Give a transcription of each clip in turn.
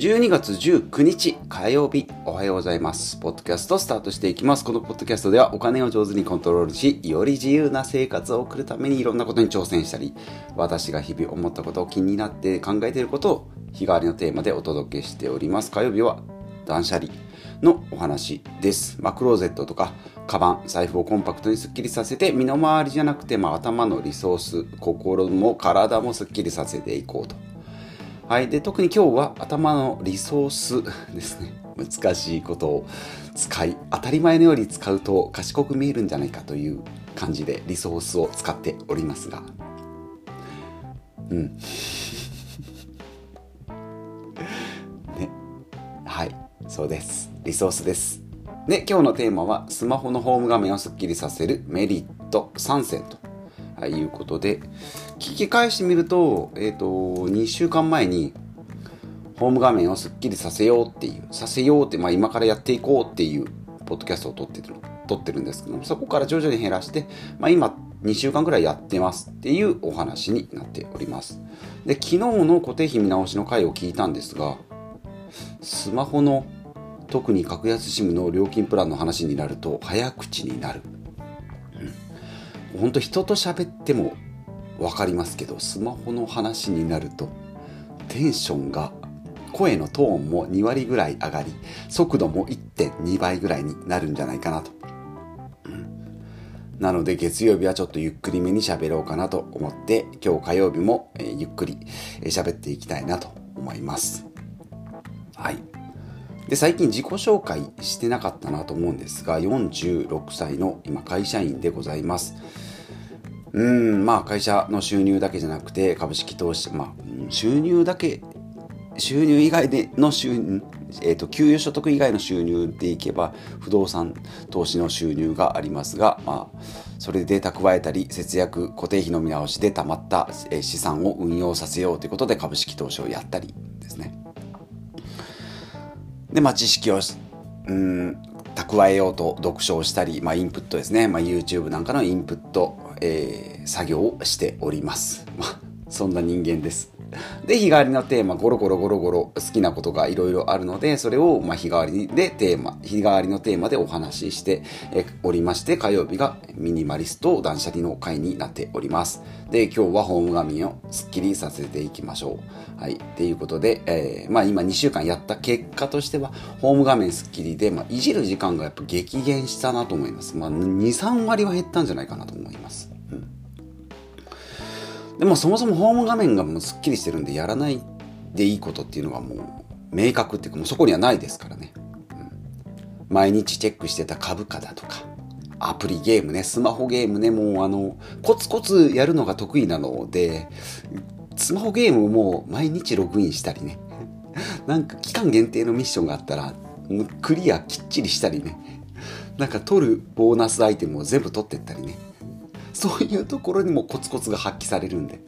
12月19日火曜日おはようございます。ポッドキャストスタートしていきます。このポッドキャストではお金を上手にコントロールし、より自由な生活を送るためにいろんなことに挑戦したり、私が日々思ったことを気になって考えていることを日替わりのテーマでお届けしております。火曜日は断捨離のお話です。まあ、クローゼットとか、カバン、財布をコンパクトにスッキリさせて、身の回りじゃなくて、まあ、頭のリソース、心も体もスッキリさせていこうと。はい。で、特に今日は頭のリソースですね。難しいことを使い、当たり前のように使うと賢く見えるんじゃないかという感じでリソースを使っておりますが。うん。ね。はい。そうです。リソースです。で、今日のテーマは、スマホのホーム画面をスッキリさせるメリット3選と。いうことで、聞き返してみると、えっ、と、2週間前に、ホーム画面をスッキリさせようっていう、させようって、まあ今からやっていこうっていう、ポッドキャストを撮ってる、撮ってるんですけども、そこから徐々に減らして、まあ今、2週間ぐらいやってますっていうお話になっております。で、昨日の固定費見直しの回を聞いたんですが、スマホの特に格安 SIM の料金プランの話になると早口になる。うん本当人と喋っても分かりますけどスマホの話になるとテンションが声のトーンも2割ぐらい上がり速度も1.2倍ぐらいになるんじゃないかなと、うん。なので月曜日はちょっとゆっくりめに喋ろうかなと思って今日火曜日も、えゆっくりえ喋っていきたいなと思います。はい。で最近自己紹介してなかったなと思うんですが46歳の今会社員でございます。うんまあ会社の収入だけじゃなくて株式投資まあ収入だけ収入以外での収入えー、と給与所得以外の収入でいけば不動産投資の収入がありますが、まあ、それで蓄えたり節約固定費の見直しで貯まった資産を運用させようということで株式投資をやったりですね。で、まあ、知識をうん蓄えようと読書をしたり、まあ、インプットですね、まあ、YouTube なんかのインプット、えー作業をしております。まあ、そんな人間です。で、日替わりのテーマ、ゴロゴロゴロゴロ好きなことがいろいろあるので、それを、ま、日替わりでテーマ、日替わりのテーマでお話ししておりまして、火曜日がミニマリスト断捨離の会になっております。で、今日はホーム画面をスッキリさせていきましょう。はい。っていうことで、えーまあ今2週間やった結果としては、ホーム画面スッキリで、まあ、いじる時間がやっぱ激減したなと思います。まあ、2、3割は減ったんじゃないかなと思います。でもそもそもホーム画面がもうスッキリしてるんで、やらないでいいことっていうのはもう明確っていうか、もうそこにはないですからね。うん、毎日チェックしてた株価だとか、アプリゲームね、スマホゲームね、もうあの、コツコツやるのが得意なので、スマホゲームも毎日ログインしたりね、なんか期間限定のミッションがあったら、クリアきっちりしたりね、なんか取るボーナスアイテムを全部取ってったりね、そういうところにもコツコツが発揮されるんで、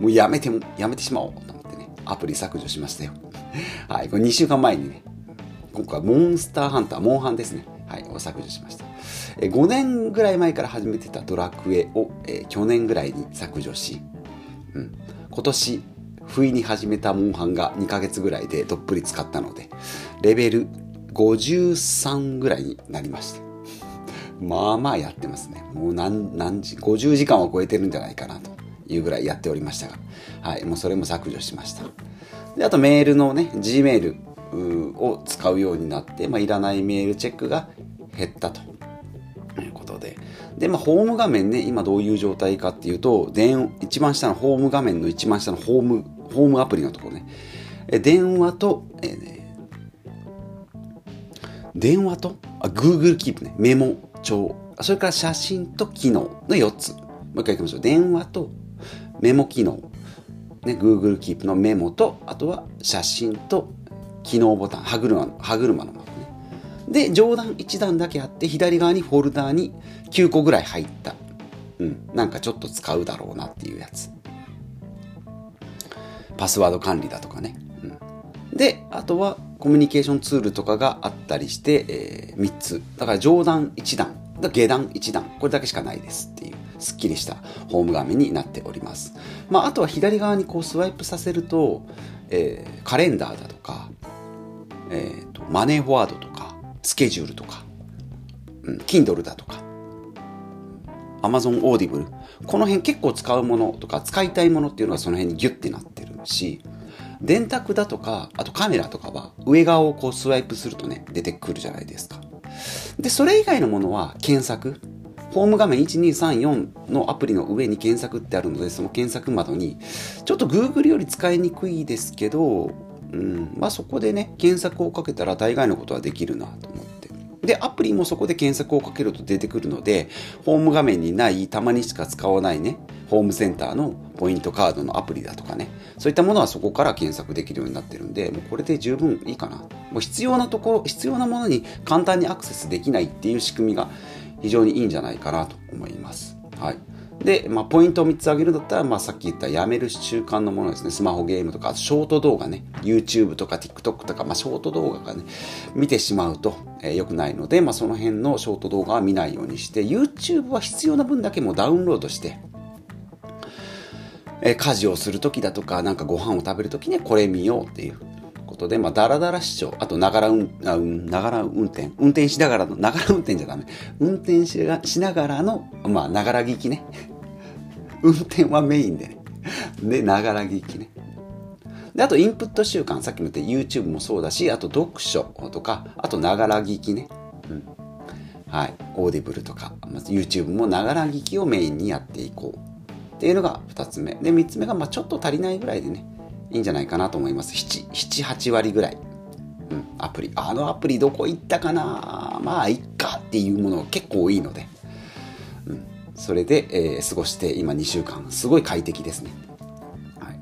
もうやめても、やめてしまおうと思ってね、アプリ削除しましたよ。はい、これ2週間前にね、今回はモンスターハンター、モンハンですね。はい、を削除しました。5年ぐらい前から始めてたドラクエを、えー去年ぐらいに削除し、うん、今年、不意に始めたモンハンが2ヶ月ぐらいでどっぷり使ったので、レベル53ぐらいになりました。まあまあやってますね。もう何、何時、50時間は超えてるんじゃないかなというぐらいやっておりましたが、はい、もうそれも削除しました。で、あとメールのね、Gmail を使うようになって、まあ、いらないメールチェックが減ったということで。で、まあ、ホーム画面ね、今どういう状態かっていうと、電、一番下のホーム画面の一番下のホーム、ホームアプリのところね、え電話と、えーね電話とあ Google Keep ね、メモ帳、それから写真と機能の4つ。もう一回いきましょう。電話とメモ機能、ね、Google Keep のメモと、あとは写真と機能ボタン、歯車の、歯車のマークね。で、上段1段だけあって、左側にフォルダーに9個ぐらい入った。うん、なんかちょっと使うだろうなっていうやつ。パスワード管理だとかね。うん、で、あとはコミュニケーションツールとかがあったりして、えー3つ。だから上段1段、下段1段、これだけしかないですっていう。すっきりしたホーム画面になっております。まあ、あとは左側にこうスワイプさせると、えー、カレンダーだとか、えーと、マネーフォワードとか、スケジュールとか、うん、Kindle だとか、Amazon Audible、この辺結構使うものとか使いたいものっていうのがその辺にギュッてなってるし、電卓だとか、あとカメラとかは上側をこうスワイプするとね、出てくるじゃないですか。で、それ以外のものは検索。ホーム画面1234のアプリの上に検索ってあるので、その検索窓に、ちょっと Google より使いにくいですけど、うん、まあそこでね、検索をかけたら大概のことはできるなと思って。で、アプリもそこで検索をかけると出てくるので、ホーム画面にない、たまにしか使わないね、ホームセンターのポイントカードのアプリだとかね、そういったものはそこから検索できるようになってるんで、もうこれで十分いいかな。もう必要なところ、必要なものに簡単にアクセスできないっていう仕組みが非常にいいんじゃないかなと思います。はい。で、まあ、ポイントを3つ挙げるんだったら、まあ、さっき言ったやめる習慣のものですね。スマホゲームとか、ショート動画ね。YouTube とか TikTok とか、まあ、ショート動画がね、見てしまうと、えー、良くないので、まあ、その辺のショート動画は見ないようにして、YouTube は必要な分だけもダウンロードして、えー、家事をするときだとか、なんかご飯を食べるときにこれ見ようっていうことで、まあ、だらだら視聴、あと、ながら運、ながら運転、運転しながらの、ながら運転じゃダメ。運転ししながらの、まあ、ながら聞きね。運転はメインでね。で、ながら聞きね。で、あと、インプット習慣、さっきも言った YouTube もそうだし、あと、読書とか、あと、ながら聞きね。うん。はい。 Audible とか、ま YouTube もながら聞きをメインにやっていこう。っていうのが2つ目。で、3つ目が、まあちょっと足りないぐらいでね、いいんじゃないかなと思います。7、7 8割ぐらい。うん、アプリ。あのアプリどこ行ったかな？まあ、いっかっていうものが結構多いので。うん、それで、えー、過ごして今2週間、すごい快適ですね。はい。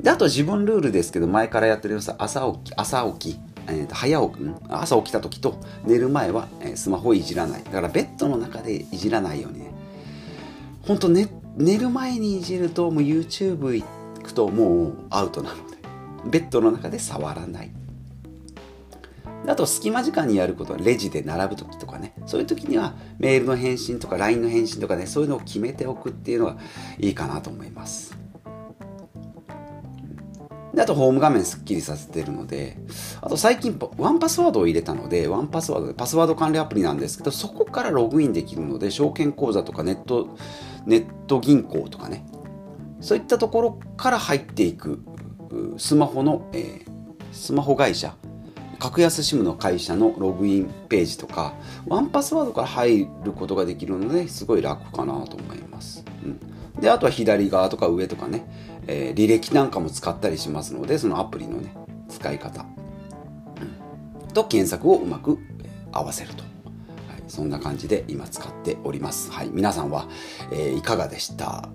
で、あと自分ルールですけど、前からやってるよう朝起き、朝起き、えー、と早起き、朝起きた時と寝る前は、えー、スマホをいじらない。だからベッドの中でいじらないようにね。ほんと寝る前にいじるともう YouTube 行ってくともうアウトなので。ベッドの中で触らない。あと隙間時間にやることはレジで並ぶ時とかね。そういう時にはメールの返信とか LINE の返信とかねそういうのを決めておくっていうのがいいかなと思います。であとホーム画面すっきりさせてるので、あと最近ワンパスワードを入れたので、ワンパスワードでパスワード管理アプリなんですけど、そこからログインできるので、証券口座とかネット、ネット銀行とかね、そういったところから入っていくスマホの、えー、スマホ会社、格安 SIM の会社のログインページとか、ワンパスワードから入ることができるので、すごい楽かなと思います。うん、で、あとは左側とか上とかね、えー、履歴なんかも使ったりしますので、そのアプリのね、使い方、うん、と検索をうまく合わせると。はい、そんな感じで今使っております。はい、皆さんは、えー、いかがでした？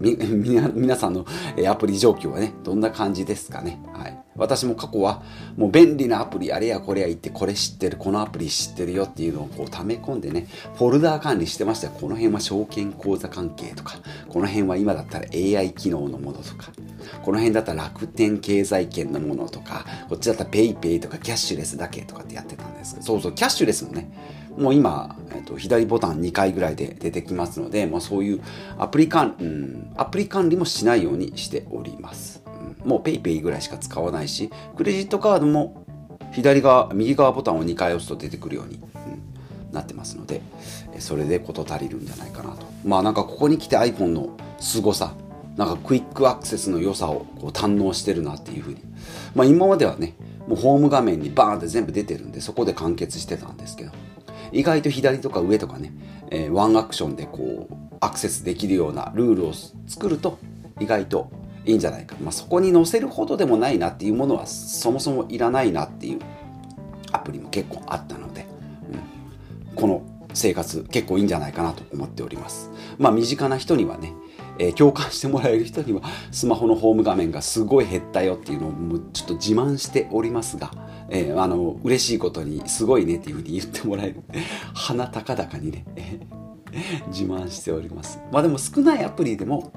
み、み皆さんのアプリ状況はね、どんな感じですかね。はい。私も過去は、もう便利なアプリ、あれやこれや言って、これ知ってる、このアプリ知ってるよっていうのをこう溜め込んでね、フォルダー管理してましたよこの辺は証券口座関係とか、この辺は今だったら AI 機能のものとか、この辺だったら楽天経済圏のものとか、こっちだったら PayPay とかキャッシュレスだけとかってやってたんですけど、そうそう、キャッシュレスもね、もう今、えっと、左ボタン2回ぐらいで出てきますので、まあ、そういうアプリ管、うん、アプリ管理もしないようにしております。うん、もう PayPay ぐらいしか使わないし、クレジットカードも左側、右側ボタンを2回押すと出てくるように、うん、なってますので、それで事足りるんじゃないかなと。まあなんかここに来て iPhone の凄さ、なんかクイックアクセスの良さをこう堪能してるなっていうふうに。まあ今まではね、もうホーム画面にバーンって全部出てるんで、そこで完結してたんですけど、意外と左とか上とかね、えー、ワンアクションでこうアクセスできるようなルールを作ると意外といいんじゃないか、まあ、そこに載せるほどでもないなっていうものはそもそもいらないなっていうアプリも結構あったので、うん、この生活結構いいんじゃないかなと思っております。まあ身近な人にはねえー、共感してもらえる人にはスマホのホーム画面がすごい減ったよっていうのをちょっと自慢しておりますが、えー、あの嬉しいことにすごいねっていうふうに言ってもらえる。鼻高々にね、自慢しております。まあでも少ないアプリでも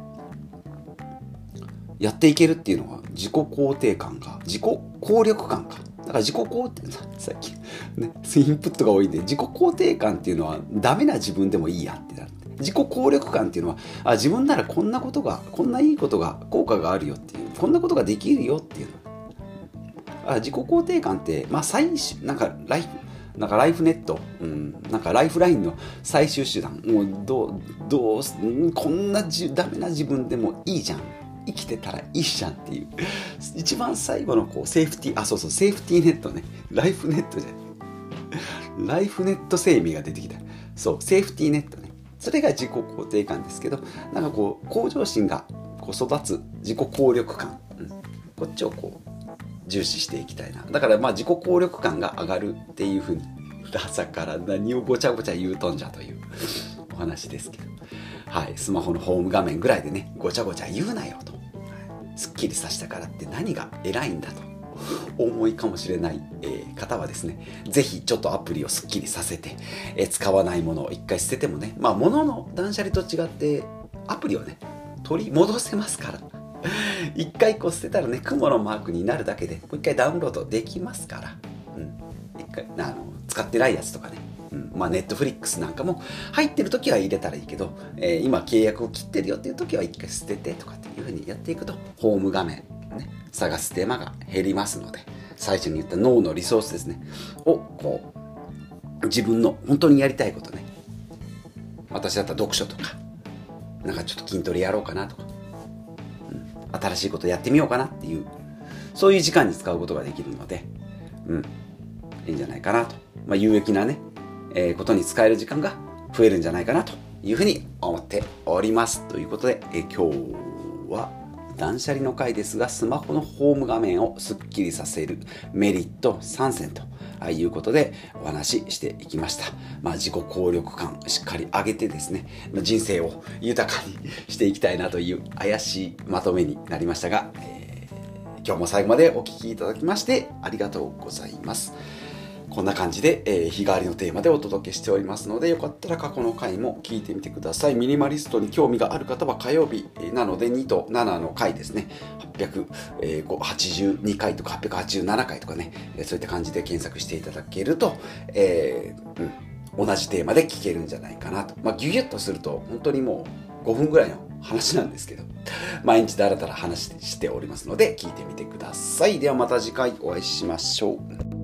やっていけるっていうのは自己肯定感が自己効力感か。だから自己肯定 さっきねインプットが多いんで自己肯定感っていうのはダメな自分でもいいやってなって。自己効力感っていうのはあ自分ならこんなことがこんないいことが効果があるよっていうこんなことができるよっていうあ自己肯定感ってまあ最終なんかライフなんかライフネット、うん、なんかライフラインの最終手段。もうどうどうこんなじダメな自分でもいいじゃん。生きてたらいいじゃんっていう。一番最後のこうセーフティーあそうそうセーフティーネットね。ライフネットじゃライフネット生命が出てきた。そうセーフティーネットね。それが自己肯定感ですけどなんかこう向上心がこう育つ自己効力感、うん、こっちをこう重視していきたいな。だからまあ自己効力感が上がるっていうふうに朝から何をごちゃごちゃ言うとんじゃというお話ですけど。はい。スマホのホーム画面ぐらいでねごちゃごちゃ言うなよと。すっきりさせたからって何が偉いんだと。思いかもしれない、えー、方はですね、ぜひちょっとアプリをすっきりさせて、えー、使わないものを一回捨ててもね、まあ物の断捨離と違ってアプリをね、取り戻せますから。一回こう捨てたらね、雲のマークになるだけで、もう一回ダウンロードできますから。うん。一回、あの、使ってないやつとかね。うん、ま、ネットフリックスなんかも入ってる時は入れたらいいけど、えー、今契約を切ってるよっていう時は一回捨ててとかっていうふうにやっていくと、ホーム画面、ね、探す手間が減りますので、最初に言った脳のリソースですね、をこう、自分の本当にやりたいことね、私だったら読書とか、なんかちょっと筋トレやろうかなとか、新しいことやってみようかなっていうそういう時間に使うことができるので、うん、いいんじゃないかなと、まあ、有益なね、えー、ことに使える時間が増えるんじゃないかなというふうに思っております。ということで、えー、今日は断捨離の回ですがスマホのホーム画面をすっきりさせるメリット3選ということでお話ししていきました。まあ、自己効力感しっかり上げてですね、人生を豊かにしていきたいなという怪しいまとめになりましたが、えー、今日も最後までお聴きいただきましてありがとうございます。こんな感じで、えー、日替わりのテーマでお届けしておりますので、よかったら過去の回も聞いてみてください。ミニマリストに興味がある方は火曜日なので2と7の回ですね。882回とか887回とかね、そういった感じで検索していただけると、えー、うん、同じテーマで聞けるんじゃないかなと。まあ、ギュギュッとすると、本当にもう5分ぐらいの話なんですけど、毎日だらだら話しておりますので、聞いてみてください。ではまた次回お会いしましょう。